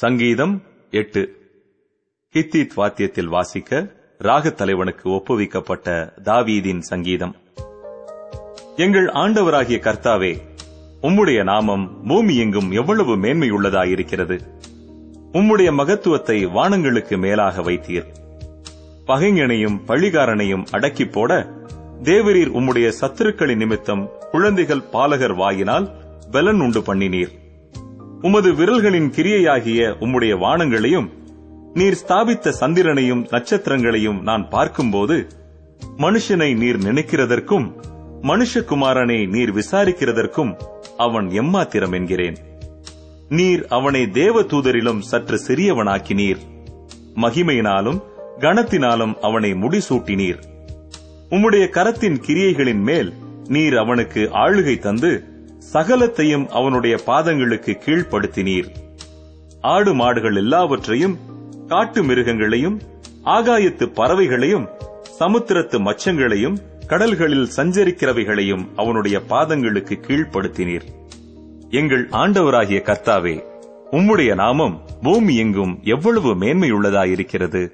சங்கீதம் எட்டு. ஹித்தித் வாத்தியத்தில் வாசிக்க ராகத் தலைவனுக்கு ஒப்புவிக்கப்பட்ட தாவீதின் சங்கீதம். எங்கள் ஆண்டவராகிய கர்த்தாவே உம்முடைய நாமம் பூமி எங்கும் எவ்வளவு மேன்மையுள்ளதாயிருக்கிறது. உம்முடைய மகத்துவத்தை வானங்களுக்கு மேலாக வைத்தீர். பகைஞனையும் பழிகாரனையும் அடக்கிப் போட தேவரீர் உம்முடைய சத்துருக்களின் நிமித்தம் குழந்தைகள் பாலகர் வாயினால் பலன் உண்டு பண்ணினீர். உமது விரல்களின் கிரியையாகிய உம்முடைய வானங்களையும் நீர் ஸ்தாபித்த சந்திரனையும் நட்சத்திரங்களையும் நான் பார்க்கும்போது மனுஷனை நீர் நினைக்கிறதற்கும் மனுஷகுமாரனை நீர் விசாரிக்கிறதற்கும் அவன் எம்மாத்திரம் என்கிறேன். நீர் அவனை தேவ தூதரிலும் சற்று சிறியவனாக்கினீர். மகிமையினாலும் கணத்தினாலும் அவனை முடிசூட்டினீர். உம்முடைய கரத்தின் கிரியைகளின் மேல் நீர் அவனுக்கு ஆளுகை தந்து சகலத்தையும் அவனுடைய பாதங்களுக்கு கீழ்ப்படுத்தினீர். ஆடு மாடுகள் எல்லாவற்றையும் காட்டு மிருகங்களையும் ஆகாயத்து பறவைகளையும் சமுத்திரத்து மச்சங்களையும் கடல்களில் சஞ்சரிக்கிறவைகளையும் அவனுடைய பாதங்களுக்கு கீழ்ப்படுத்தினீர். எங்கள் ஆண்டவராகிய கர்த்தாவே உம்முடைய நாமம் பூமி எங்கும் எவ்வளவு மேன்மையுள்ளதாயிருக்கிறது.